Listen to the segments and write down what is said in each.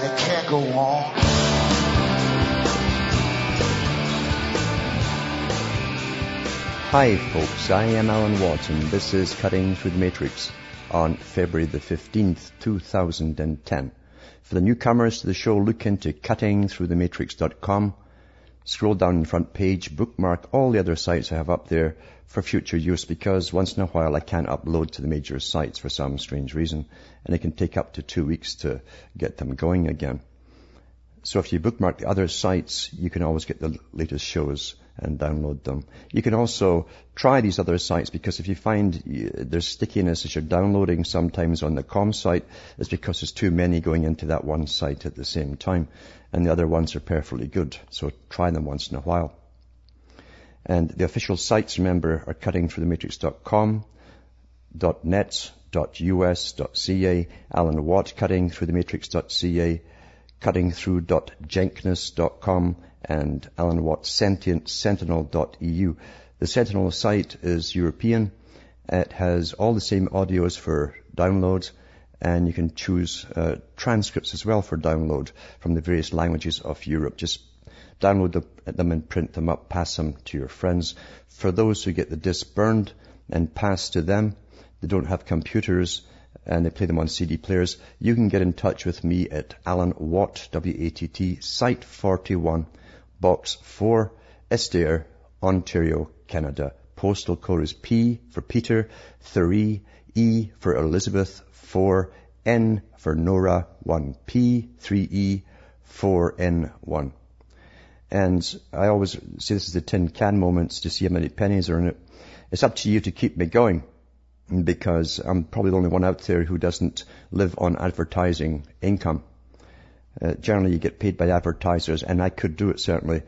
and it can't go on. Hi folks, I am Alan Watt and this is Cutting Through the Matrix on February the 15th, 2010. For the newcomers to the show, look into cuttingthroughthematrix.com, scroll down the front page, bookmark all the other sites I have up there for future use because once in a while I can't upload to the major sites for some strange reason and it can take up to two weeks to get them going again. So if you bookmark the other sites, you can always get the latest shows and download them. You can also try these other sites because if you find uh, there's stickiness as you're downloading sometimes on the com site, it's because there's too many going into that one site at the same time. And the other ones are perfectly good. So try them once in a while. And the official sites, remember, are cuttingthroughthematrix.com, .net, .us, .ca, Alan Watt, cuttingthroughthematrix.ca, cuttingthrough.jenkness.com, and Alan Watt Sentient Sentinel.eu. The Sentinel site is European. It has all the same audios for download and you can choose uh, transcripts as well for download from the various languages of Europe. Just download them and print them up, pass them to your friends. For those who get the disc burned and pass to them, they don't have computers and they play them on CD players, you can get in touch with me at Alan Watt, W-A-T-T, Site 41, Box 4, Estaire, Ontario, Canada. Postal code is P for Peter, 3, E for Elizabeth, 4, N for Nora, 1, P, 3E, 4N1. And I always say this is the tin can moments to see how many pennies are in it. It's up to you to keep me going because I'm probably the only one out there who doesn't live on advertising income. Uh, generally, you get paid by advertisers, and I could do it certainly,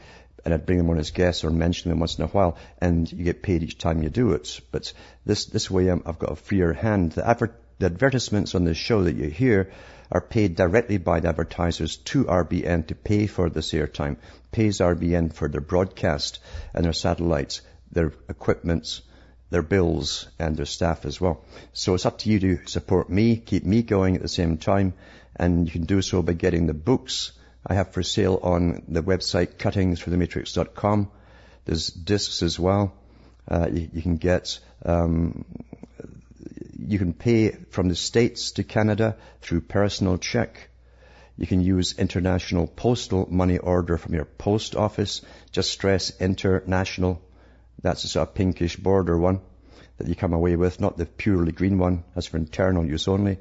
and I'd bring them on as guests or mention them once in a while, and you get paid each time you do it. But this this way, i have got a freer hand. The, adver- the advertisements on the show that you hear are paid directly by the advertisers to RBN to pay for this airtime, pays RBN for their broadcast and their satellites, their equipments, their bills and their staff as well. So it's up to you to support me, keep me going at the same time, and you can do so by getting the books I have for sale on the website cuttingthroughthematrix.com. There's discs as well. Uh, you, you, can get, um, you can pay from the States to Canada through personal check. You can use international postal money order from your post office. Just stress international that's a sort of pinkish border one that you come away with, not the purely green one. That's for internal use only.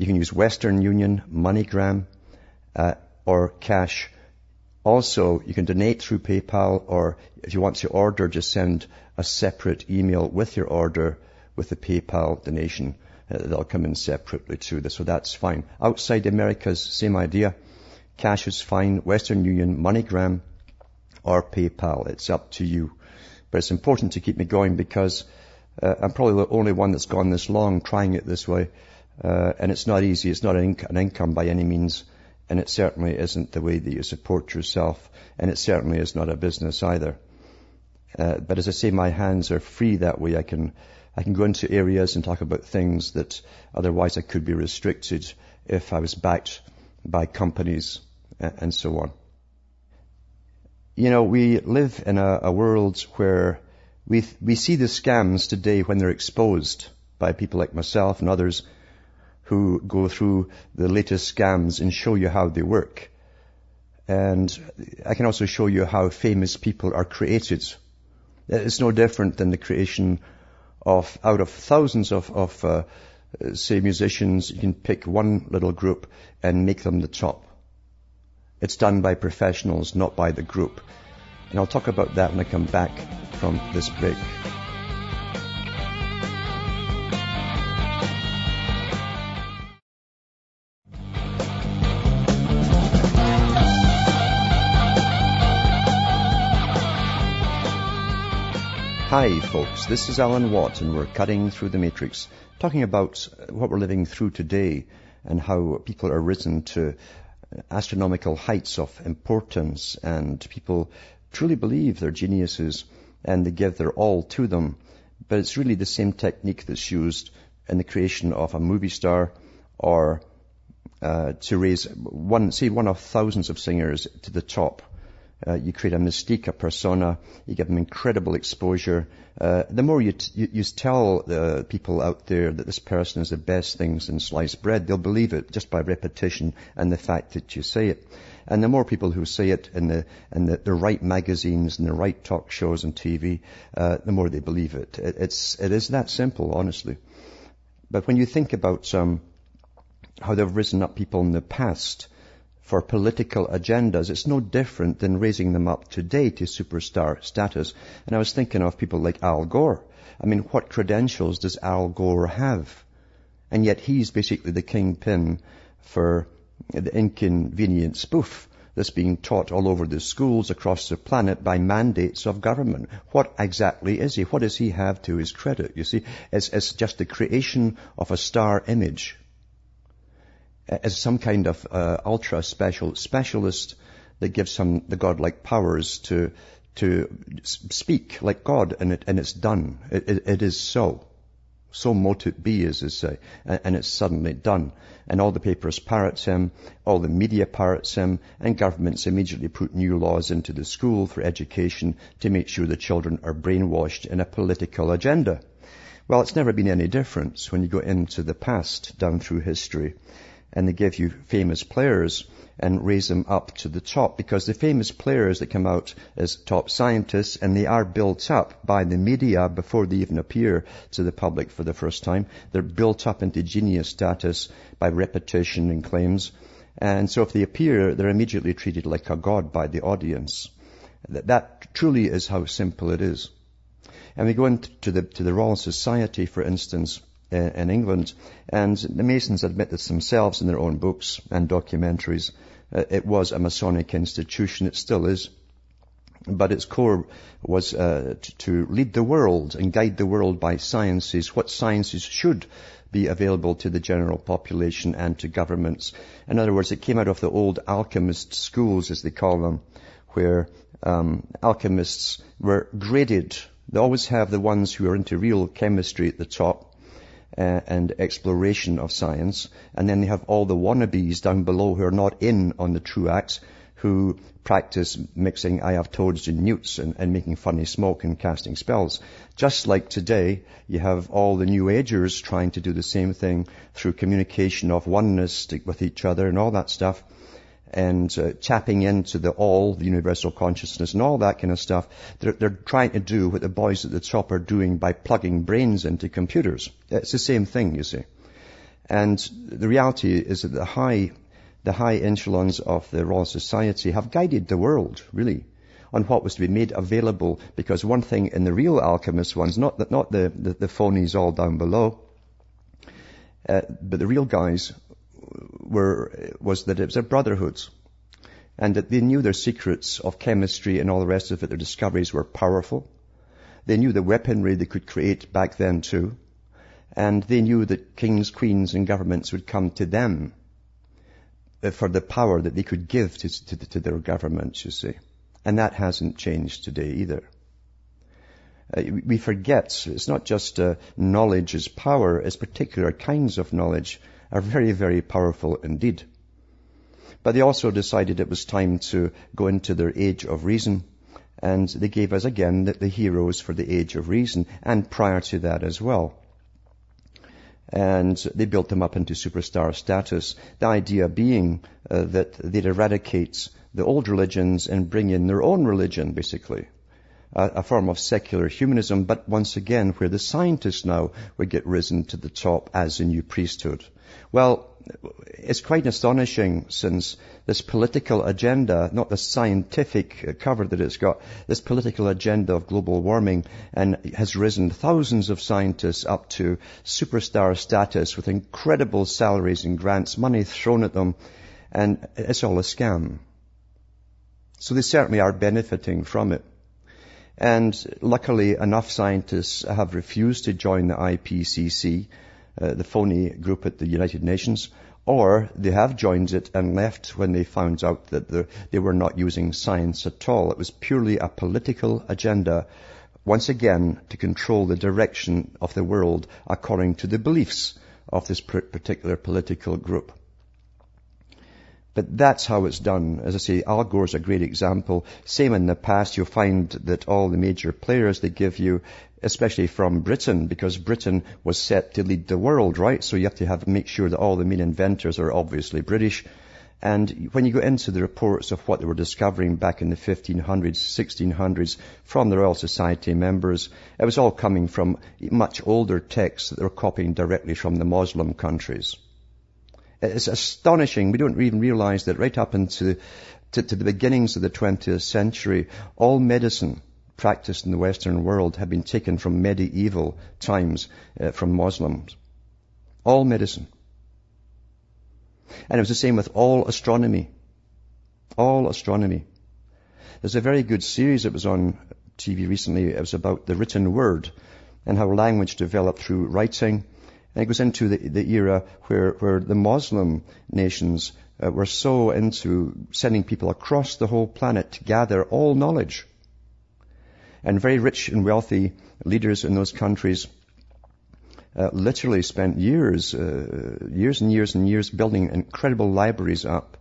You can use Western Union, MoneyGram, uh, or cash. Also, you can donate through PayPal, or if you want to order, just send a separate email with your order with the PayPal donation. Uh, that'll come in separately too. So that's fine. Outside America's same idea. Cash is fine. Western Union, MoneyGram, or PayPal. It's up to you. But it's important to keep me going because uh, I'm probably the only one that's gone this long trying it this way. Uh, and it's not easy. It's not an, inc- an, income by any means. And it certainly isn't the way that you support yourself. And it certainly is not a business either. Uh, but as I say, my hands are free that way. I can, I can go into areas and talk about things that otherwise I could be restricted if I was backed by companies and so on. You know, we live in a, a world where we, we see the scams today when they're exposed by people like myself and others who go through the latest scams and show you how they work. And I can also show you how famous people are created. It's no different than the creation of, out of thousands of, of uh, say musicians, you can pick one little group and make them the top. It's done by professionals, not by the group. And I'll talk about that when I come back from this break. Hi, folks. This is Alan Watt, and we're cutting through the matrix, talking about what we're living through today and how people are risen to astronomical heights of importance, and people truly believe they're geniuses and they give their all to them. But it's really the same technique that's used in the creation of a movie star or uh, to raise one, say, one of thousands of singers to the top uh, you create a mystique, a persona. You give them incredible exposure. Uh, the more you, t- you, you tell the people out there that this person is the best things in sliced bread, they'll believe it just by repetition and the fact that you say it. And the more people who say it in the in the, the right magazines and the right talk shows and TV, uh, the more they believe it. it. It's it is that simple, honestly. But when you think about um, how they've risen up people in the past, for political agendas, it's no different than raising them up today to superstar status. And I was thinking of people like Al Gore. I mean, what credentials does Al Gore have? And yet he's basically the kingpin for the inconvenient spoof that's being taught all over the schools across the planet by mandates of government. What exactly is he? What does he have to his credit? You see, it's, it's just the creation of a star image as some kind of uh, ultra special specialist that gives him the godlike powers to to speak like God, and it and it's done. It, it, it is so. So mote it be, as they say, and, it's suddenly done. And all the papers parrots him, all the media parrots him, and governments immediately put new laws into the school for education to make sure the children are brainwashed in a political agenda. Well, it's never been any different when you go into the past down through history and they give you famous players and raise them up to the top because the famous players that come out as top scientists and they are built up by the media before they even appear to the public for the first time. They're built up into genius status by repetition and claims. And so if they appear, they're immediately treated like a god by the audience. That, that truly is how simple it is. And we go into the, to the Royal Society, for instance, in England. And the Masons admit this themselves in their own books and documentaries. Uh, it was a Masonic institution. It still is. But its core was uh, to, to lead the world and guide the world by sciences, what sciences should be available to the general population and to governments. In other words, it came out of the old alchemist schools, as they call them, where um, alchemists were graded. They always have the ones who are into real chemistry at the top, uh, and exploration of science. And then they have all the wannabes down below who are not in on the true acts, who practice mixing I have toads and newts and, and, making funny smoke and casting spells. Just like today, you have all the New Agers trying to do the same thing through communication of oneness with each other and all that stuff and uh, tapping into the all, the universal consciousness and all that kind of stuff. They're, they're trying to do what the boys at the top are doing by plugging brains into computers. It's the same thing, you see. And the reality is that the high, the high echelons of the Royal Society have guided the world, really, on what was to be made available. Because one thing in the real alchemist ones, not the, not the, the, the phonies all down below, uh, but the real guys were, was that it was a brotherhood and that they knew their secrets of chemistry and all the rest of it, their discoveries were powerful. They knew the weaponry they could create back then too. And they knew that kings, queens and governments would come to them uh, for the power that they could give to, to, to their governments, you see. And that hasn't changed today either. Uh, we forget it's not just uh, knowledge is power, it's particular kinds of knowledge are very, very powerful indeed. But they also decided it was time to go into their age of reason. And they gave us again the, the heroes for the age of reason and prior to that as well. And they built them up into superstar status. The idea being uh, that they'd eradicate the old religions and bring in their own religion, basically a, form of secular humanism, but once again where the scientists now would get risen to the top as a new priesthood. Well, it's quite astonishing since this political agenda, not the scientific uh, cover that it's got, this political agenda of global warming and has risen thousands of scientists up to superstar status with incredible salaries and grants, money thrown at them, and it's all a scam. So they certainly are benefiting from it. And luckily, enough scientists have refused to join the IPCC, uh, the phony group at the United Nations, or they have joined it and left when they found out that they were not using science at all. It was purely a political agenda, once again, to control the direction of the world according to the beliefs of this particular political group. But that's how it's done. As I say, Al Gore's a great example. Same in the past, you'll find that all the major players they give you, especially from Britain, because Britain was set to lead the world, right? So you have to have make sure that all the main inventors are obviously British. And when you go into the reports of what they were discovering back in the 1500s, 1600s from the Royal Society members, it was all coming from much older texts that they were copying directly from the Muslim countries. It's astonishing. We don't even realize that right up into to, to the beginnings of the 20th century, all medicine practiced in the Western world had been taken from medieval times uh, from Muslims. All medicine. And it was the same with all astronomy. All astronomy. There's a very good series that was on TV recently. It was about the written word and how language developed through writing and it goes into the, the era where, where the Muslim nations uh, were so into sending people across the whole planet to gather all knowledge. And very rich and wealthy leaders in those countries uh, literally spent years, uh, years and years and years building incredible libraries up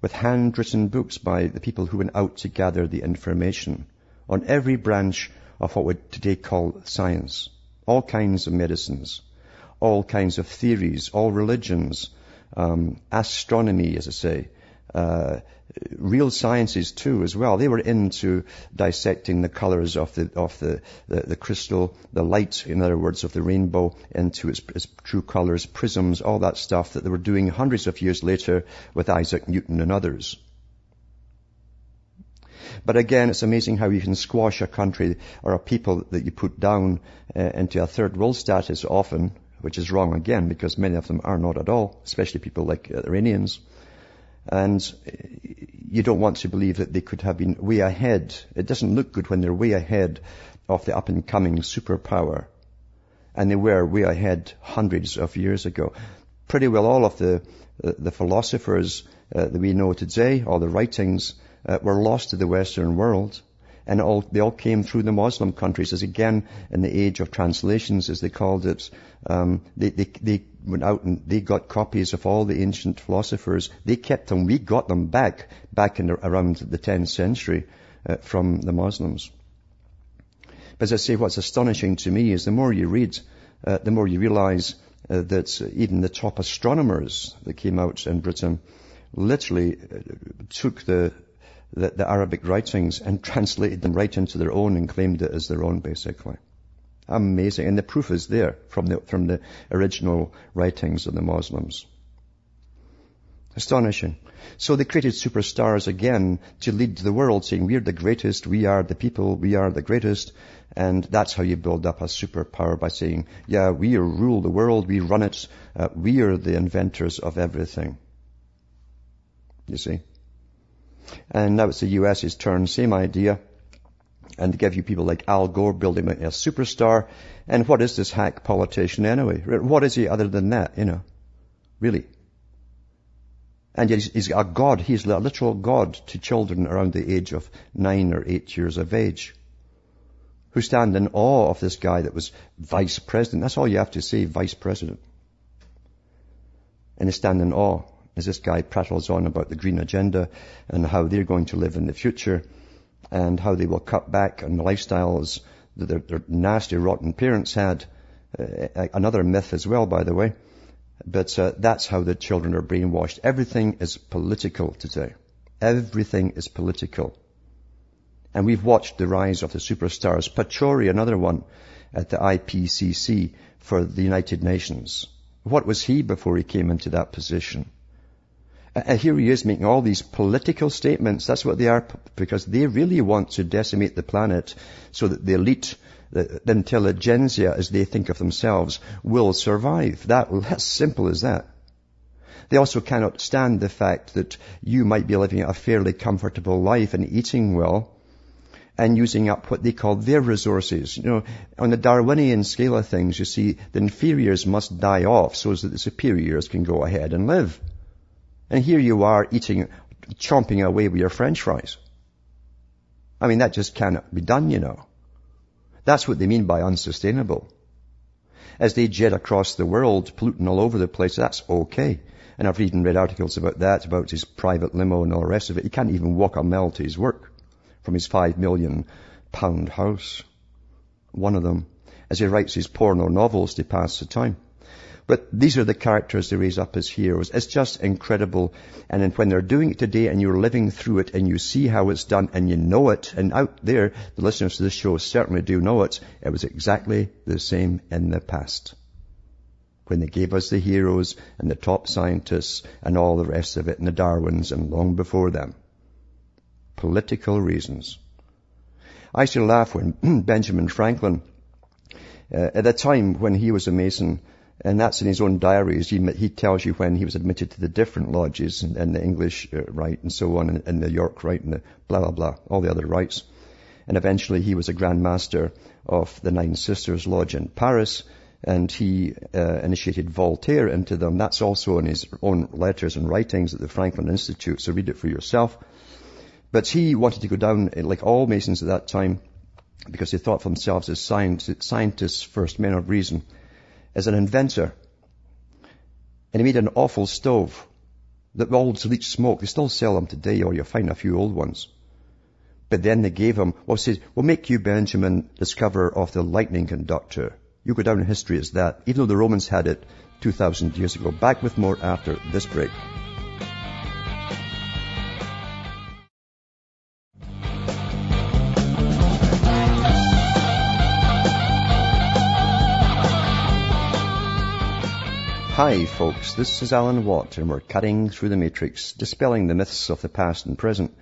with handwritten books by the people who went out to gather the information on every branch of what we today call science. All kinds of medicines, all kinds of theories, all religions, um, astronomy, as I say, uh, real sciences too as well. They were into dissecting the colors of the of the, the, the crystal, the light, in other words, of the rainbow into its, its, true colors, prisms, all that stuff that they were doing hundreds of years later with Isaac Newton and others. But again, it's amazing how you can squash a country or a people that you put down uh, into a third world status often which is wrong again because many of them are not at all, especially people like Iranians. And you don't want to believe that they could have been way ahead. It doesn't look good when they're way ahead of the up and coming superpower. And they were way ahead hundreds of years ago. Pretty well all of the, the philosophers uh, that we know today, all the writings, uh, were lost to the Western world and all, they all came through the Muslim countries, as again in the age of translations, as they called it. Um, they, they, they went out and they got copies of all the ancient philosophers. They kept them. We got them back back in the, around the 10th century uh, from the Muslims. But as I say, what's astonishing to me is the more you read, uh, the more you realize uh, that even the top astronomers that came out in Britain literally uh, took the the, the Arabic writings and translated them right into their own and claimed it as their own, basically. Amazing. And the proof is there from the, from the original writings of the Muslims. Astonishing. So they created superstars again to lead the world saying, we're the greatest, we are the people, we are the greatest. And that's how you build up a superpower by saying, yeah, we rule the world, we run it, uh, we are the inventors of everything. You see? And now it's the US's turn, same idea. And give you people like Al Gore building a superstar. And what is this hack politician anyway? What is he other than that, you know? Really. And yet he's a god. He's a literal god to children around the age of nine or eight years of age. Who stand in awe of this guy that was vice president. That's all you have to say, vice president. And they stand in awe as this guy prattles on about the green agenda and how they're going to live in the future and how they will cut back on the lifestyles that their, their nasty, rotten parents had. Uh, another myth as well, by the way. But uh, that's how the children are brainwashed. Everything is political today. Everything is political. And we've watched the rise of the superstars. Pachauri, another one, at the IPCC for the United Nations. What was he before he came into that position? And here he is making all these political statements. That's what they are, because they really want to decimate the planet so that the elite, the, the intelligentsia, as they think of themselves, will survive. That, that's simple as that. They also cannot stand the fact that you might be living a fairly comfortable life and eating well, and using up what they call their resources. You know, on the Darwinian scale of things, you see, the inferiors must die off so that the superiors can go ahead and live. And here you are eating, chomping away with your french fries. I mean, that just cannot be done, you know. That's what they mean by unsustainable. As they jet across the world, polluting all over the place, that's okay. And I've even read articles about that, about his private limo and all the rest of it. He can't even walk a mile to his work from his five million pound house. One of them, as he writes his porno novels to pass the time. But these are the characters they raise up as heroes. It's just incredible. And when they're doing it today and you're living through it and you see how it's done and you know it, and out there, the listeners to this show certainly do know it, it was exactly the same in the past. When they gave us the heroes and the top scientists and all the rest of it and the Darwins and long before them political reasons. I used to laugh when Benjamin Franklin, uh, at the time when he was a Mason, and that's in his own diaries, he, he tells you when he was admitted to the different lodges and, and the English uh, rite and so on, and, and, the York rite and the blah, blah, blah, all the other rites. And eventually he was a Grand Master of the Nine Sisters Lodge in Paris, and he uh, initiated Voltaire into them. That's also in his own letters and writings at the Franklin Institute, so read it for yourself. But he wanted to go down, like all Masons at that time, because they thought for themselves as scientists first, men of reason, as an inventor. And he made an awful stove that all leach smoke. They still sell them today, or you'll find a few old ones. But then they gave him, well, says, we'll make you, Benjamin, discoverer of the lightning conductor. You go down in history as that, even though the Romans had it 2,000 years ago. Back with more after this break. Hi folks, this is Alan Watt and we're cutting through the matrix, dispelling the myths of the past and present.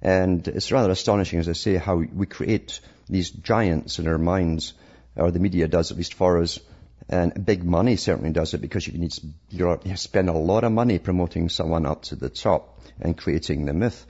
And it's rather astonishing, as I say, how we create these giants in our minds, or the media does at least for us, and big money certainly does it because you need you spend a lot of money promoting someone up to the top and creating the myth.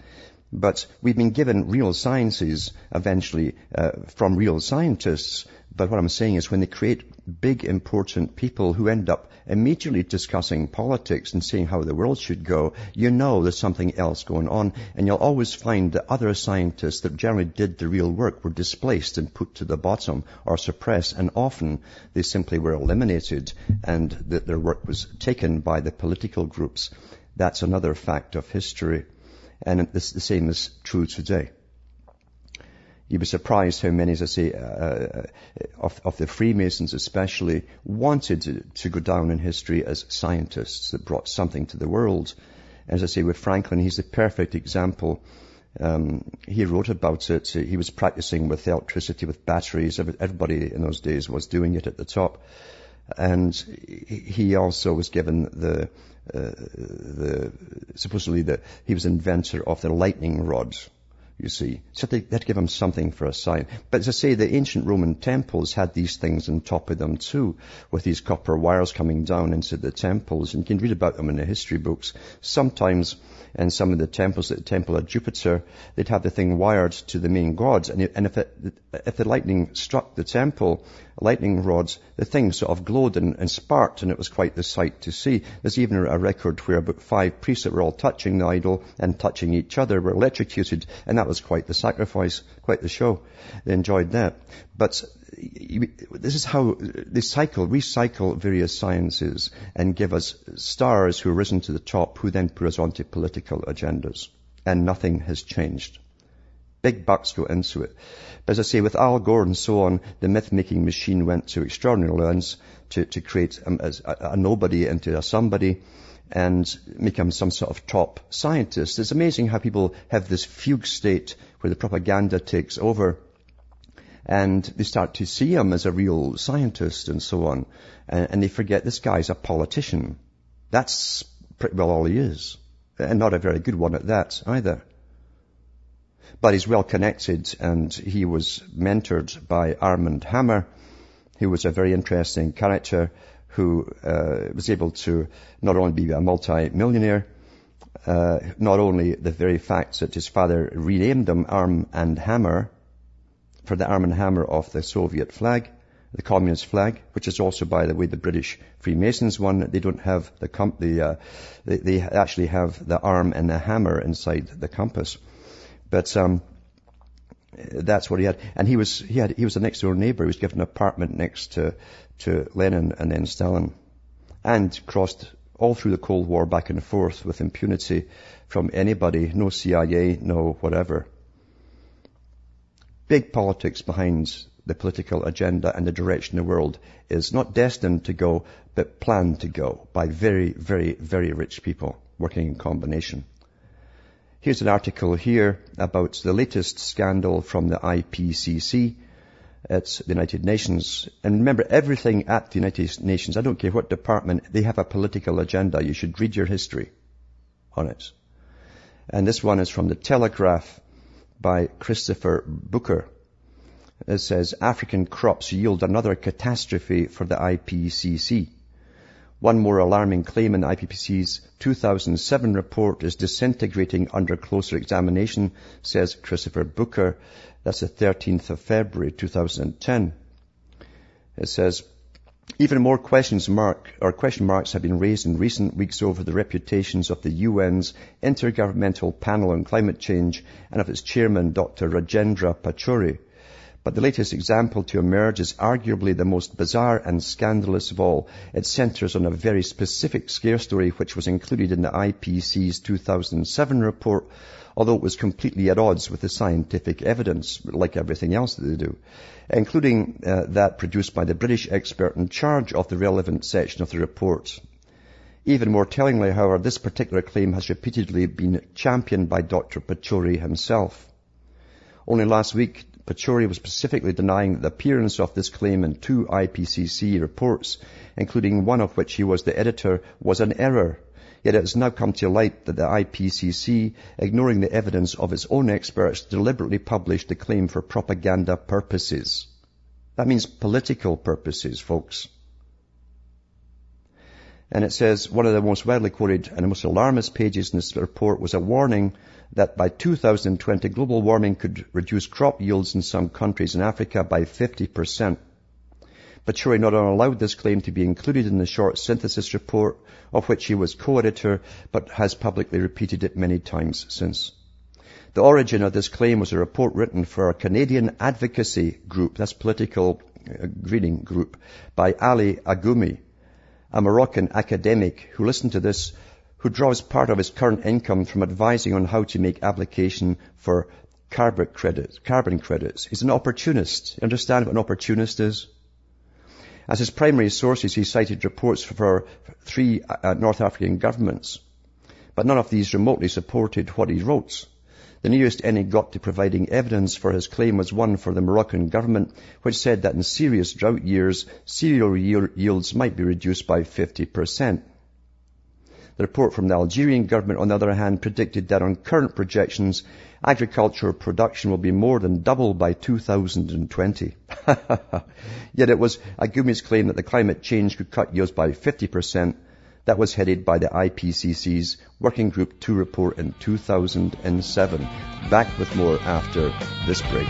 But we've been given real sciences eventually uh, from real scientists. But what I'm saying is when they create big important people who end up immediately discussing politics and seeing how the world should go, you know there's something else going on. And you'll always find that other scientists that generally did the real work were displaced and put to the bottom or suppressed. And often they simply were eliminated and that their work was taken by the political groups. That's another fact of history. And the same is true today. You'd be surprised how many, as I say, uh, uh, of, of, the Freemasons especially, wanted to, to, go down in history as scientists that brought something to the world. As I say, with Franklin, he's the perfect example. Um, he wrote about it. He was practicing with electricity, with batteries. Everybody in those days was doing it at the top. And he also was given the uh, the, supposedly that he was inventor of the lightning rod, you see. So they to give him something for a sign. But as I say, the ancient Roman temples had these things on top of them too, with these copper wires coming down into the temples. And you can read about them in the history books. Sometimes in some of the temples, at the temple of Jupiter, they'd have the thing wired to the main gods. And, and if, it, if the lightning struck the temple, lightning rods, the thing sort of glowed and, and, sparked, and it was quite the sight to see. There's even a record where about five priests that were all touching the idol and touching each other were electrocuted, and that was quite the sacrifice, quite the show. They enjoyed that. But this is how they cycle, recycle various sciences and give us stars who have risen to the top who then put us onto political agendas. And nothing has changed. Big bucks go into it. But as I say, with Al Gore and so on, the myth-making machine went to extraordinary lengths to, to create um, a, a, a nobody into a somebody and become some sort of top scientist. It's amazing how people have this fugue state where the propaganda takes over and they start to see him as a real scientist and so on. And, and they forget this guy's a politician. That's pretty well all he is. And not a very good one at that either. But he's well connected and he was mentored by Armand Hammer, who was a very interesting character who uh, was able to not only be a multi-millionaire, uh, not only the very fact that his father renamed him Arm and Hammer, for the arm and hammer of the Soviet flag, the communist flag, which is also, by the way, the British Freemasons one. They don't have the, com- the uh, they, they, actually have the arm and the hammer inside the compass. But um, that's what he had. And he was he had he was a next door neighbor. He was given an apartment next to to Lenin and then Stalin, and crossed all through the Cold War back and forth with impunity from anybody. No CIA, no whatever. Big politics behind the political agenda and the direction the world is not destined to go, but planned to go by very, very, very rich people working in combination. Here's an article here about the latest scandal from the IPCC. It's the United Nations. And remember, everything at the United Nations, I don't care what department, they have a political agenda. You should read your history on it. And this one is from the Telegraph by Christopher Booker. It says African crops yield another catastrophe for the IPCC. One more alarming claim in the IPCC's 2007 report is disintegrating under closer examination, says Christopher Booker. That's the 13th of February 2010. It says, even more questions mark, or question marks have been raised in recent weeks over the reputations of the UN's Intergovernmental Panel on Climate Change and of its chairman, Dr. Rajendra Pachauri. But the latest example to emerge is arguably the most bizarre and scandalous of all. It centers on a very specific scare story which was included in the IPCC's 2007 report, although it was completely at odds with the scientific evidence, like everything else that they do, including uh, that produced by the British expert in charge of the relevant section of the report. Even more tellingly, however, this particular claim has repeatedly been championed by Dr. Pachauri himself. Only last week, Pachauri was specifically denying the appearance of this claim in two IPCC reports, including one of which he was the editor, was an error. Yet it has now come to light that the IPCC, ignoring the evidence of its own experts, deliberately published the claim for propaganda purposes. That means political purposes, folks. And it says one of the most widely quoted and most alarmist pages in this report was a warning that by 2020 global warming could reduce crop yields in some countries in Africa by 50%. Pachauri not only allowed this claim to be included in the short synthesis report, of which he was co-editor, but has publicly repeated it many times since. The origin of this claim was a report written for a Canadian advocacy group, that's political uh, reading group, by Ali Agoumi, a Moroccan academic who listened to this who draws part of his current income from advising on how to make application for carbon credits. Carbon credits. He's an opportunist. You understand what an opportunist is? As his primary sources, he cited reports for three uh, North African governments, but none of these remotely supported what he wrote. The nearest any got to providing evidence for his claim was one for the Moroccan government, which said that in serious drought years, cereal yields might be reduced by 50%. The report from the Algerian government, on the other hand, predicted that on current projections, agricultural production will be more than double by 2020. Yet it was Agoumi's claim that the climate change could cut yields by 50% that was headed by the IPCC's Working Group 2 report in 2007. Back with more after this break.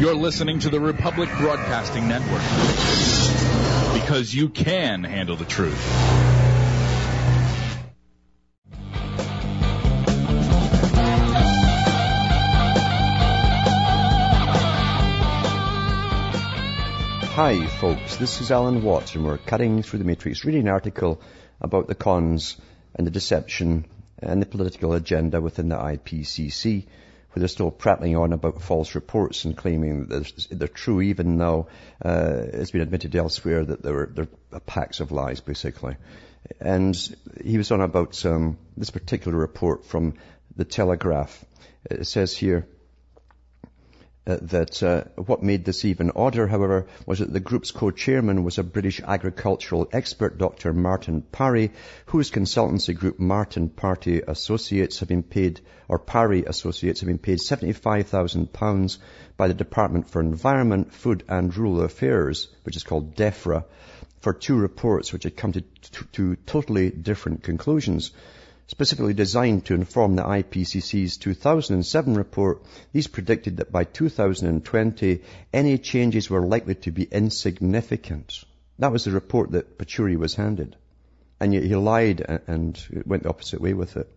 You're listening to the Republic Broadcasting Network because you can handle the truth. Hi folks, this is Alan Watts and we're cutting through the matrix reading an article about the cons and the deception and the political agenda within the IPCC where they're still prattling on about false reports and claiming that they're, true even though uh, it's been admitted elsewhere that they're, they're packs of lies, basically. And he was on about um, this particular report from the Telegraph. It says here, uh, that uh, what made this even odder, however, was that the group's co-chairman was a British agricultural expert, Dr. Martin Parry, whose consultancy group Martin Party Associates have been paid, or Parry Associates have been paid £75,000 by the Department for Environment, Food and Rural Affairs, which is called DEFRA, for two reports which had come to, to, to totally different conclusions. Specifically designed to inform the IPCC's 2007 report, these predicted that by 2020, any changes were likely to be insignificant. That was the report that Pachauri was handed. And yet he lied and went the opposite way with it.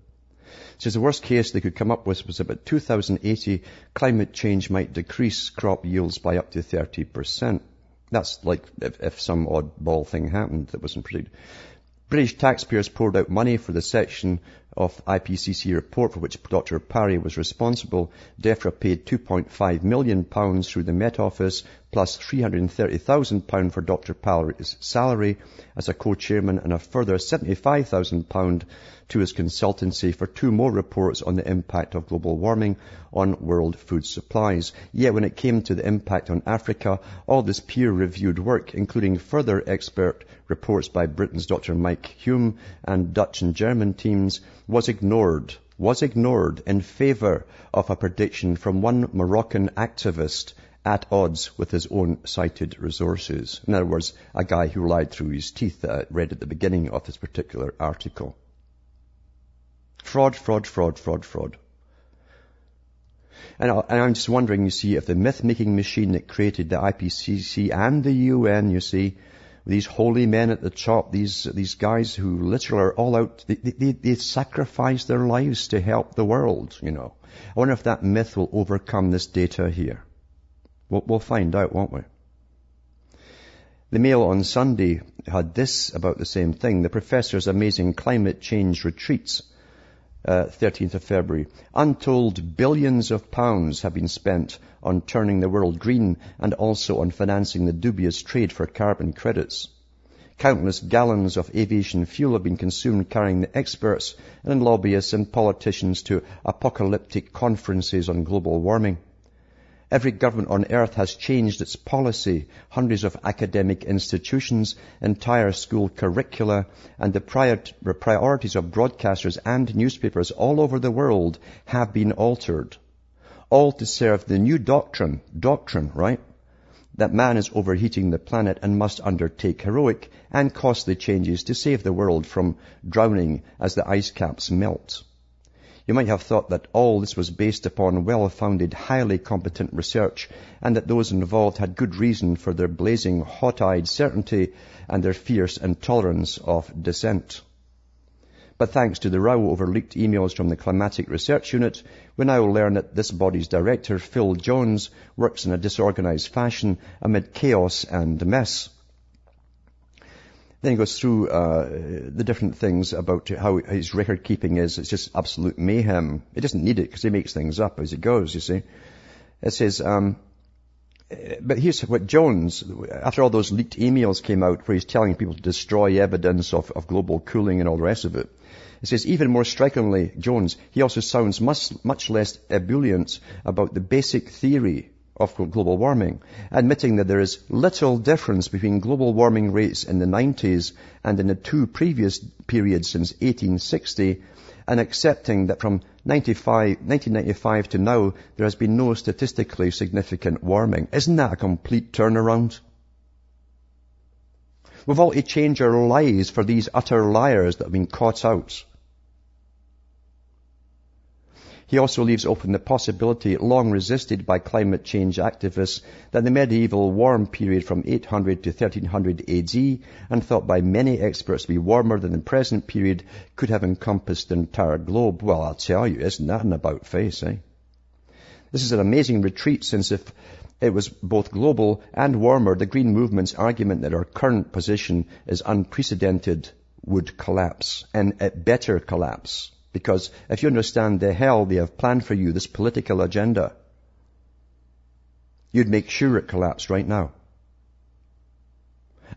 Says the worst case they could come up with was about 2080, climate change might decrease crop yields by up to 30%. That's like if, if some oddball thing happened that wasn't predicted. British taxpayers poured out money for the section of IPCC report for which Dr. Parry was responsible. DEFRA paid £2.5 million through the Met Office plus £330,000 for Dr. Parry's salary as a co-chairman and a further £75,000 to his consultancy for two more reports on the impact of global warming on world food supplies. Yet when it came to the impact on Africa, all this peer-reviewed work, including further expert reports by Britain's Dr. Mike Hulme and Dutch and German teams, was ignored, was ignored in favour of a prediction from one Moroccan activist at odds with his own cited resources. In other words, a guy who lied through his teeth I read at the beginning of this particular article. Fraud, fraud, fraud, fraud, fraud. And, uh, I'm just wondering, you see, if the myth-making machine that created the IPCC and the UN, you see, these holy men at the top, these, these guys who literally are all out, they, they, they sacrifice their lives to help the world, you know. I wonder if that myth will overcome this data here. We'll, we'll find out, won't we? The Mail on Sunday had this about the same thing. The professor's amazing climate change retreats uh, 13th of February. Untold billions of pounds have been spent on turning the world green and also on financing the dubious trade for carbon credits. Countless gallons of aviation fuel have been consumed carrying the experts and lobbyists and politicians to apocalyptic conferences on global warming. Every government on earth has changed its policy. Hundreds of academic institutions, entire school curricula, and the priorities of broadcasters and newspapers all over the world have been altered. All to serve the new doctrine, doctrine, right? That man is overheating the planet and must undertake heroic and costly changes to save the world from drowning as the ice caps melt. You might have thought that all this was based upon well-founded, highly competent research, and that those involved had good reason for their blazing, hot-eyed certainty and their fierce intolerance of dissent. But thanks to the row over leaked emails from the Climatic Research Unit, we now learn that this body's director, Phil Jones, works in a disorganized fashion amid chaos and mess. Then he goes through uh, the different things about how his record keeping is. It's just absolute mayhem. He doesn't need it because he makes things up as he goes, you see. It says, um, but here's what Jones, after all those leaked emails came out where he's telling people to destroy evidence of, of global cooling and all the rest of it, it says, even more strikingly, Jones, he also sounds much, much less ebullient about the basic theory of global warming, admitting that there is little difference between global warming rates in the 90s and in the two previous periods since 1860, and accepting that from 1995 to now there has been no statistically significant warming. Isn't that a complete turnaround? We've all to change our lives for these utter liars that have been caught out. He also leaves open the possibility, long resisted by climate change activists, that the medieval warm period from 800 to 1300 AD, and thought by many experts to be warmer than the present period, could have encompassed the entire globe. Well, I'll tell you, isn't that an about face, eh? This is an amazing retreat since if it was both global and warmer, the Green Movement's argument that our current position is unprecedented would collapse, and it better collapse. Because if you understand the hell they have planned for you, this political agenda, you'd make sure it collapsed right now.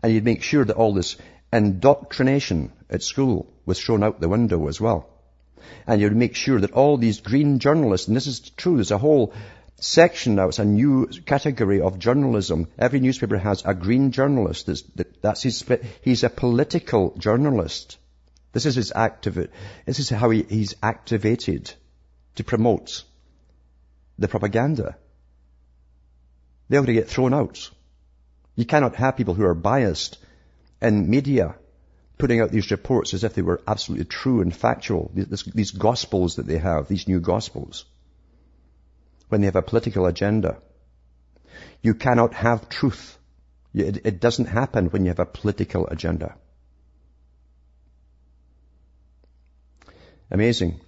And you'd make sure that all this indoctrination at school was thrown out the window as well. And you'd make sure that all these green journalists, and this is true, there's a whole section now, it's a new category of journalism. Every newspaper has a green journalist. That's, that's his, he's a political journalist. This is his active, this is how he, he's activated to promote the propaganda. They're going to get thrown out. You cannot have people who are biased in media putting out these reports as if they were absolutely true and factual. These, these gospels that they have, these new gospels. When they have a political agenda. You cannot have truth. It, it doesn't happen when you have a political agenda. Amazing.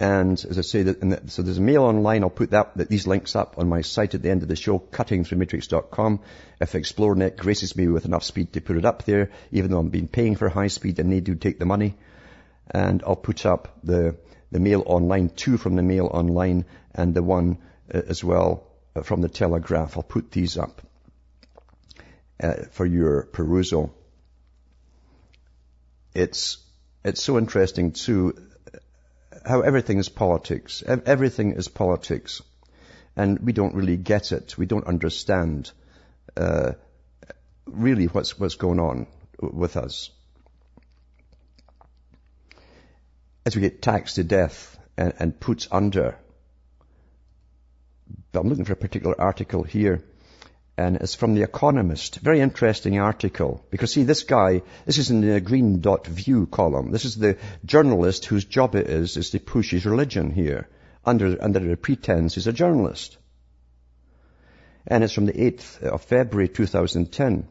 And as I say, that, so there's a mail online. I'll put that, that, these links up on my site at the end of the show, cuttingthroughmatrix.com. If Xplornet graces me with enough speed to put it up there, even though I've been paying for high speed and they do take the money. And I'll put up the, the mail online, two from the mail online and the one uh, as well uh, from the Telegraph. I'll put these up uh, for your perusal. It's, it's so interesting too how everything is politics. Everything is politics. And we don't really get it. We don't understand uh, really what's, what's going on with us. As we get taxed to death and, and put under, but I'm looking for a particular article here and it's from The Economist. Very interesting article. Because see, this guy, this is in the green dot view column. This is the journalist whose job it is, is to push his religion here, under, under the pretense he's a journalist. And it's from the 8th of February 2010.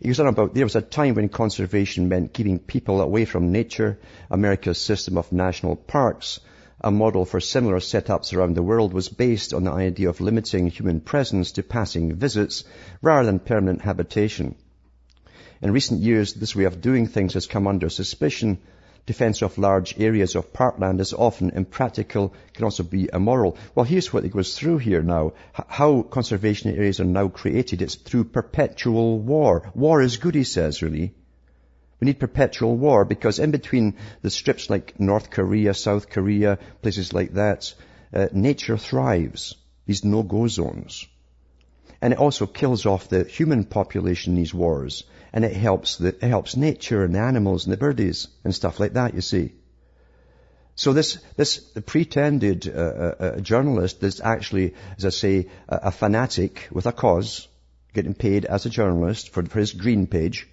He goes on about, there was a time when conservation meant keeping people away from nature, America's system of national parks, a model for similar setups around the world was based on the idea of limiting human presence to passing visits rather than permanent habitation. In recent years, this way of doing things has come under suspicion. Defense of large areas of parkland is often impractical, can also be immoral. Well, here's what it goes through here now. How conservation areas are now created. It's through perpetual war. War is good, he says, really. We need perpetual war because in between the strips like North Korea, South Korea, places like that, uh, nature thrives. These no-go zones. And it also kills off the human population in these wars. And it helps the, it helps nature and the animals and the birdies and stuff like that, you see. So this, this pretended uh, uh, uh journalist is actually, as I say, a, a, fanatic with a cause, getting paid as a journalist for, for his green page,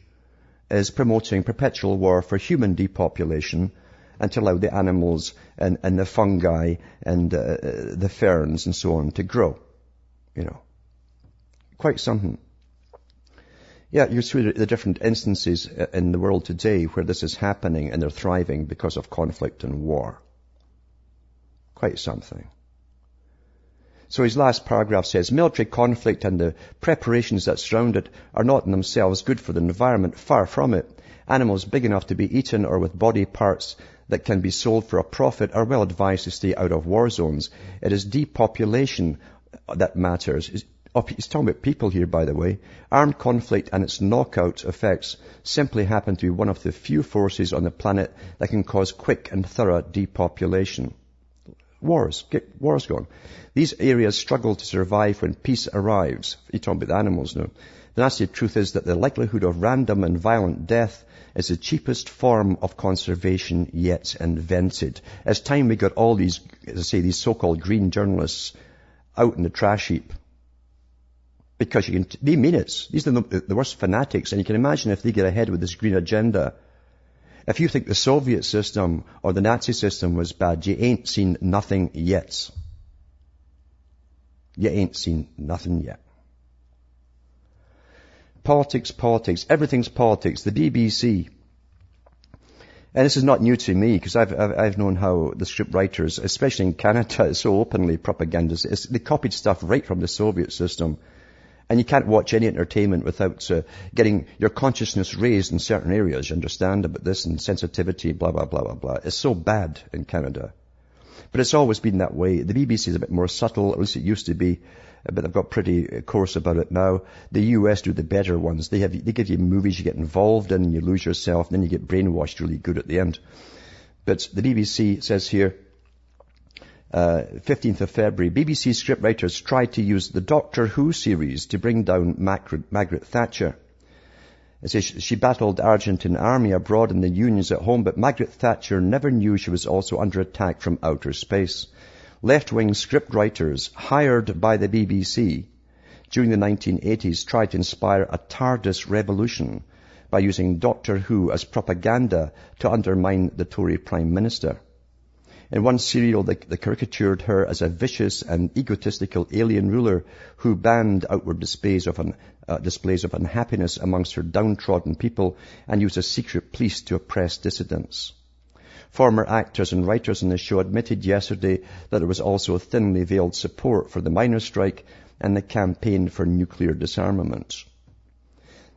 is promoting perpetual war for human depopulation and to allow the animals and, and the fungi and uh, the ferns and so on to grow. You know, quite something. Yeah, you see the different instances in the world today where this is happening and they're thriving because of conflict and war. Quite something. So his last paragraph says, military conflict and the preparations that surround it are not in themselves good for the environment, far from it. Animals big enough to be eaten or with body parts that can be sold for a profit are well advised to stay out of war zones. It is depopulation that matters. Oh, he's talking about people here, by the way. Armed conflict and its knockout effects simply happen to be one of the few forces on the planet that can cause quick and thorough depopulation. Wars. Get wars going. These areas struggle to survive when peace arrives. You're talking about animals now. The nasty truth is that the likelihood of random and violent death is the cheapest form of conservation yet invented. As time we got all these, as I say, these so-called green journalists out in the trash heap. Because you can, they mean it. These are the, the worst fanatics, and you can imagine if they get ahead with this green agenda, if you think the Soviet system or the Nazi system was bad, you ain't seen nothing yet. You ain't seen nothing yet. Politics, politics, everything's politics. The BBC. And this is not new to me because I've, I've, I've, known how the script writers, especially in Canada, is so openly propagandist. They copied stuff right from the Soviet system and you can't watch any entertainment without uh, getting your consciousness raised in certain areas. You understand about this and sensitivity, blah, blah, blah, blah, blah. It's so bad in Canada. But it's always been that way. The BBC is a bit more subtle, at least it used to be, but they've got pretty uh, coarse about it now. The US do the better ones. They have, they give you movies you get involved in and you lose yourself and then you get brainwashed really good at the end. But the BBC says here, uh, 15th of February, BBC scriptwriters tried to use the Doctor Who series to bring down Margaret, Thatcher. Says she battled Argentine army abroad and the unions at home, but Margaret Thatcher never knew she was also under attack from outer space. Left-wing scriptwriters hired by the BBC during the 1980s tried to inspire a TARDIS revolution by using Doctor Who as propaganda to undermine the Tory Prime Minister. In one serial, they, they, caricatured her as a vicious and egotistical alien ruler who banned outward displays of, un, uh, displays of unhappiness amongst her downtrodden people and used a secret police to oppress dissidents. Former actors and writers on the show admitted yesterday that there was also a thinly veiled support for the miners' strike and the campaign for nuclear disarmament.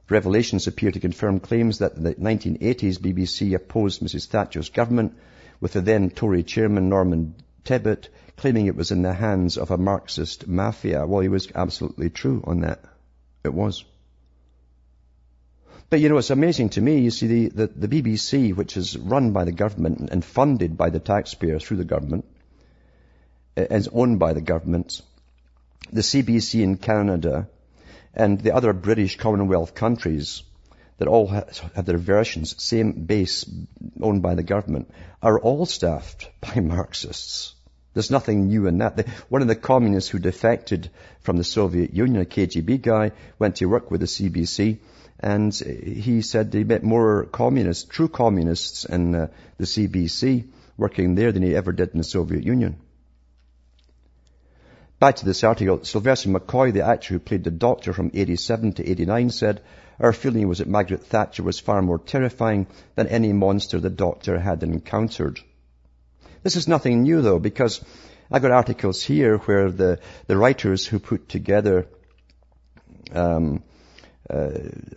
Revelations appear to confirm claims that in the 1980s BBC opposed Mrs Thatcher's government with the then Tory chairman Norman Tebbit claiming it was in the hands of a Marxist mafia. Well, he was absolutely true on that. It was. But you know, it's amazing to me, you see, the, the, the BBC, which is run by the government and funded by the taxpayer through the government, is owned by the government, the CBC in Canada, and the other British Commonwealth countries that all have their versions, same base owned by the government, are all staffed by Marxists. There's nothing new in that. One of the communists who defected from the Soviet Union, a KGB guy, went to work with the CBC, and he said he met more communists, true communists in uh, the CBC working there than he ever did in the Soviet Union. Back to this article, Sylvester McCoy, the actor who played the doctor from 87 to 89, said, our feeling was that Margaret Thatcher was far more terrifying than any monster the doctor had encountered. This is nothing new though, because I've got articles here where the, the writers who put together um, uh,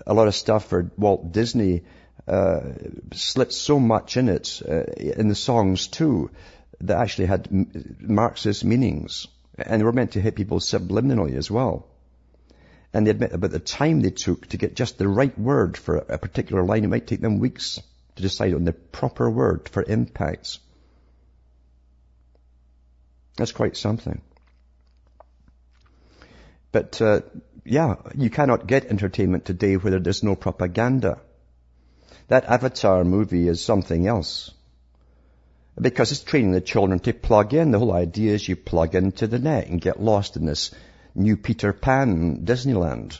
a lot of stuff for Walt Disney uh, slipped so much in it, uh, in the songs too, that actually had Marxist meanings. And they were meant to hit people subliminally as well. And they admit about the time they took to get just the right word for a particular line. It might take them weeks to decide on the proper word for impacts. That's quite something. But uh, yeah, you cannot get entertainment today where there's no propaganda. That Avatar movie is something else. Because it's training the children to plug in. The whole idea is you plug into the net and get lost in this new Peter Pan Disneyland.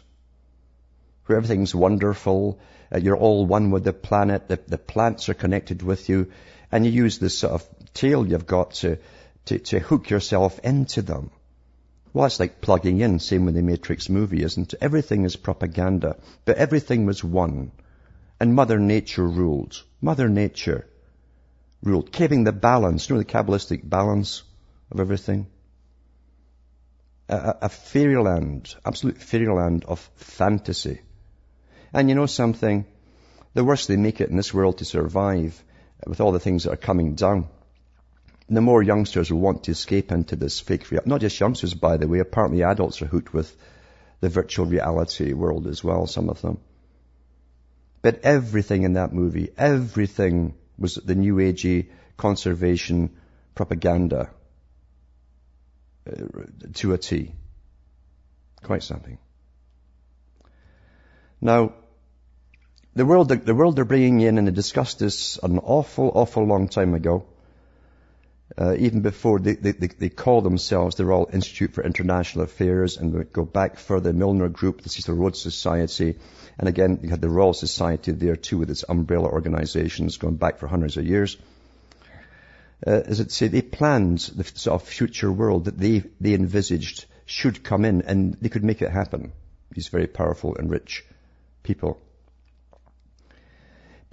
Where everything's wonderful, uh, you're all one with the planet, the, the plants are connected with you, and you use this sort of tail you've got to, to, to hook yourself into them. Well, it's like plugging in, same with the Matrix movie, isn't it? Everything is propaganda, but everything was one. And Mother Nature ruled. Mother Nature ruled, keeping the balance, you know the Kabbalistic balance of everything? A, a fairyland, absolute fairyland of fantasy. And you know something? The worse they make it in this world to survive, with all the things that are coming down, the more youngsters will want to escape into this fake reality. Not just youngsters, by the way, apparently adults are hooked with the virtual reality world as well, some of them. But everything in that movie, everything was the new agey conservation propaganda uh, to a T. Quite something. Now, the world, the world they're bringing in, and they discussed this an awful, awful long time ago, uh, even before they, they, they, they call themselves the Royal Institute for International Affairs and go back further, Milner Group, the Cecil Rhodes Society, and again, you had the Royal Society there too with its umbrella organizations going back for hundreds of years. Uh, as it say, they planned the sort of future world that they, they envisaged should come in and they could make it happen. These very powerful and rich people.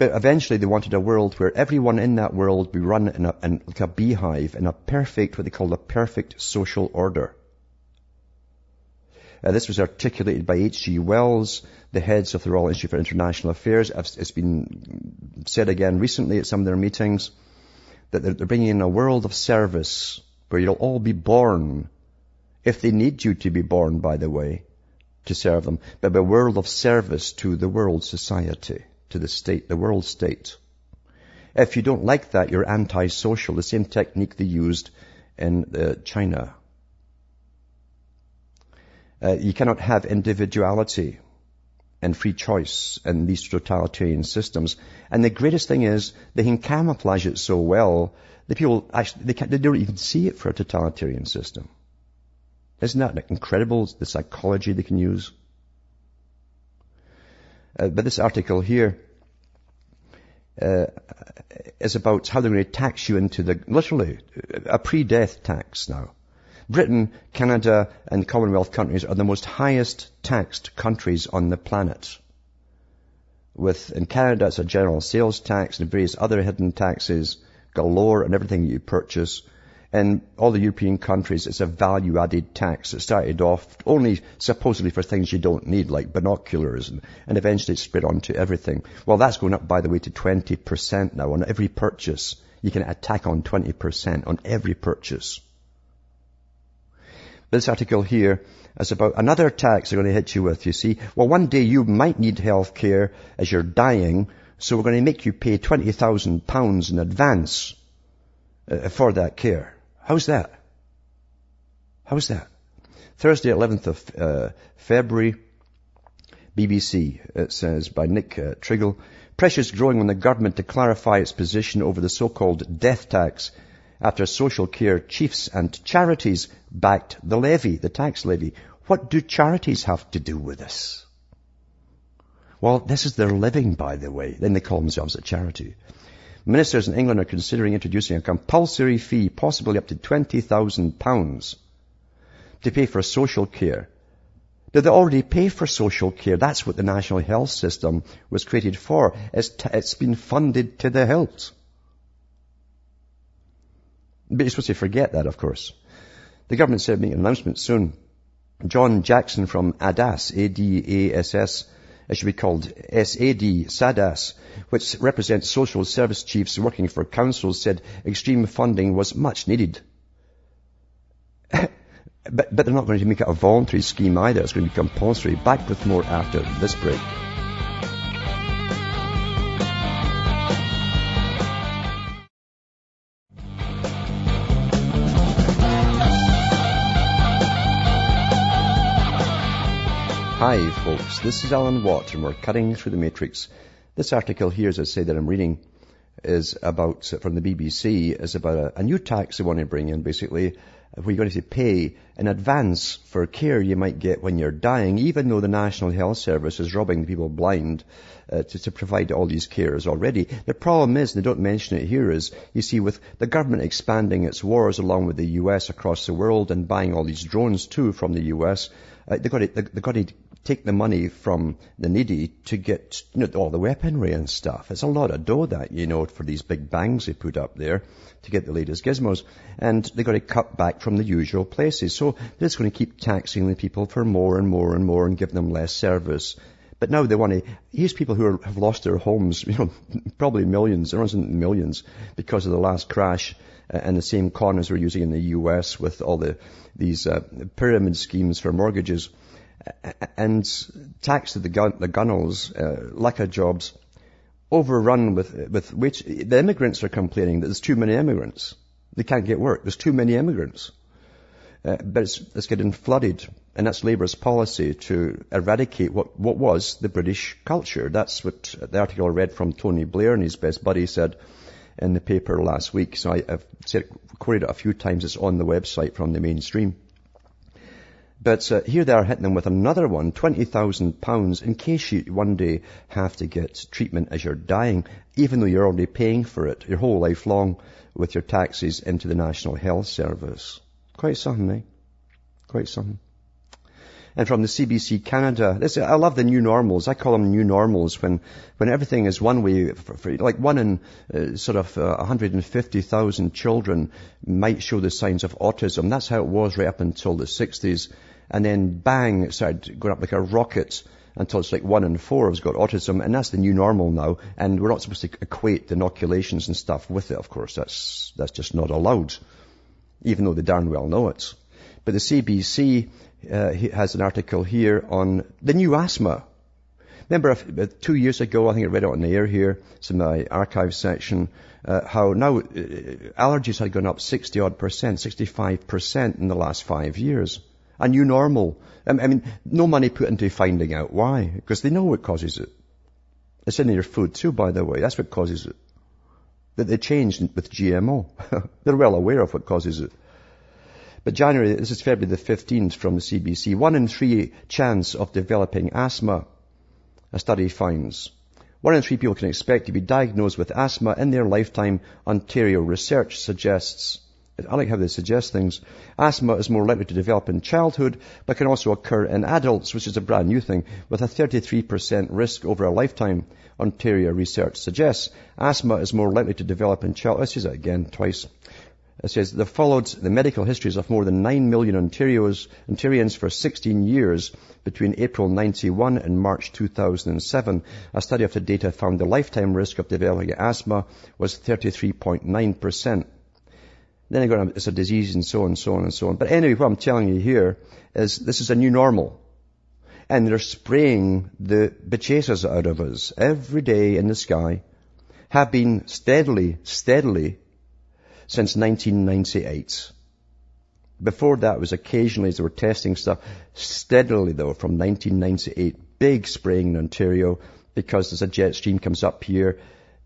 Eventually they wanted a world where everyone in that world be run in, a, in like a beehive in a perfect, what they called a perfect social order. Uh, this was articulated by H.G. Wells, the heads of the Royal Institute for International Affairs. It's been said again recently at some of their meetings that they're bringing in a world of service where you'll all be born, if they need you to be born, by the way, to serve them, but a world of service to the world society, to the state, the world state. If you don't like that, you're anti-social, the same technique they used in uh, China uh, you cannot have individuality and free choice in these totalitarian systems. And the greatest thing is they can camouflage it so well that people actually, they, they don't even see it for a totalitarian system. Isn't that incredible, the psychology they can use? Uh, but this article here uh, is about how they're going to tax you into the, literally, a pre-death tax now. Britain, Canada, and Commonwealth countries are the most highest taxed countries on the planet. With, in Canada, it's a general sales tax and various other hidden taxes galore on everything you purchase. In all the European countries, it's a value-added tax. It started off only supposedly for things you don't need, like binoculars, and, and eventually it spread onto everything. Well, that's going up, by the way, to 20% now on every purchase. You can attack on 20% on every purchase. This article here is about another tax they're going to hit you with, you see. Well, one day you might need health care as you're dying, so we're going to make you pay £20,000 in advance uh, for that care. How's that? How's that? Thursday, 11th of uh, February, BBC, it says, by Nick uh, Triggle. Pressures growing on the government to clarify its position over the so-called death tax after social care chiefs and charities backed the levy, the tax levy. What do charities have to do with this? Well, this is their living, by the way. Then they call themselves a charity. Ministers in England are considering introducing a compulsory fee, possibly up to £20,000, to pay for social care. Do they already pay for social care? That's what the national health system was created for. It's, t- it's been funded to the hilt. But you're supposed to forget that, of course. The government said make an announcement soon. John Jackson from ADASS, A-D-A-S-S, it should be called SAD, SADAS, which represents social service chiefs working for councils, said extreme funding was much needed. but, but they're not going to make it a voluntary scheme either. It's going to be compulsory. Back with more after this break. Hi folks, this is Alan Watt and we're cutting through the matrix. This article here, as I say that I'm reading, is about, from the BBC, is about a, a new tax they want to bring in basically, where you're going to pay in advance for care you might get when you're dying, even though the National Health Service is robbing people blind uh, to, to, provide all these cares already. The problem is, and they don't mention it here, is you see with the government expanding its wars along with the US across the world and buying all these drones too from the US, uh, they've got to, they've got to take the money from the needy to get you know, all the weaponry and stuff. It's a lot of dough that, you know, for these big bangs they put up there to get the latest gizmos. And they've got to cut back from the usual places. So they're just going to keep taxing the people for more and more and more and give them less service. But now they want to, here's people who are, have lost their homes, you know, probably millions, there wasn't millions because of the last crash uh, and the same con we're using in the US with all the, these uh, pyramid schemes for mortgages and tax to the, gun, the gunnels, uh, lack of jobs, overrun with, with which the immigrants are complaining that there's too many immigrants. They can't get work. There's too many immigrants. Uh, but it's, it's, getting flooded, and that's Labour's policy to eradicate what, what was the British culture. That's what the article I read from Tony Blair and his best buddy said in the paper last week. So I, have said, quoted it a few times. It's on the website from the mainstream. But uh, here they are hitting them with another one, £20,000 in case you one day have to get treatment as you're dying, even though you're already paying for it your whole life long with your taxes into the National Health Service. Quite something, eh? Quite something. And from the CBC Canada, this, I love the new normals. I call them new normals when, when everything is one way, for, for, like one in uh, sort of uh, 150,000 children might show the signs of autism. That's how it was right up until the 60s. And then bang, it started going up like a rocket until it's like one in four has got autism, and that's the new normal now. And we're not supposed to equate the inoculations and stuff with it, of course. That's, that's just not allowed, even though they darn well know it. But the CBC uh, has an article here on the new asthma. Remember two years ago, I think I read it on the air here, it's in my archive section, uh, how now uh, allergies had gone up 60 odd percent, 65 percent in the last five years a new normal. Um, I mean, no money put into finding out why, because they know what causes it. It's in your food too, by the way. That's what causes it. That they changed with GMO. They're well aware of what causes it. But January, this is February the 15th from the CBC, one in three chance of developing asthma a study finds. One in three people can expect to be diagnosed with asthma in their lifetime, Ontario research suggests. I like how they suggest things. Asthma is more likely to develop in childhood, but can also occur in adults, which is a brand new thing, with a 33% risk over a lifetime, Ontario research suggests. Asthma is more likely to develop in childhood. Let's use it again twice. It says they followed the medical histories of more than 9 million Ontarios, Ontarians for 16 years between April 91 and March 2007. A study of the data found the lifetime risk of developing asthma was 33.9%. Then go, it's a disease and so on and so on and so on. But anyway, what I'm telling you here is this is a new normal. And they're spraying the bechases out of us every day in the sky, have been steadily, steadily since 1998. Before that was occasionally as they were testing stuff, steadily though from 1998, big spraying in Ontario because there's a jet stream comes up here.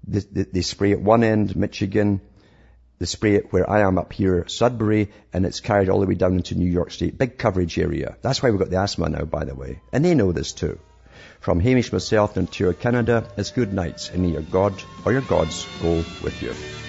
They, they, they spray at one end, Michigan, they spray it where I am up here, Sudbury, and it's carried all the way down into New York State. Big coverage area. That's why we've got the asthma now, by the way. And they know this too. From Hamish myself in Ontario, Canada, it's good nights, and may your God or your gods go with you.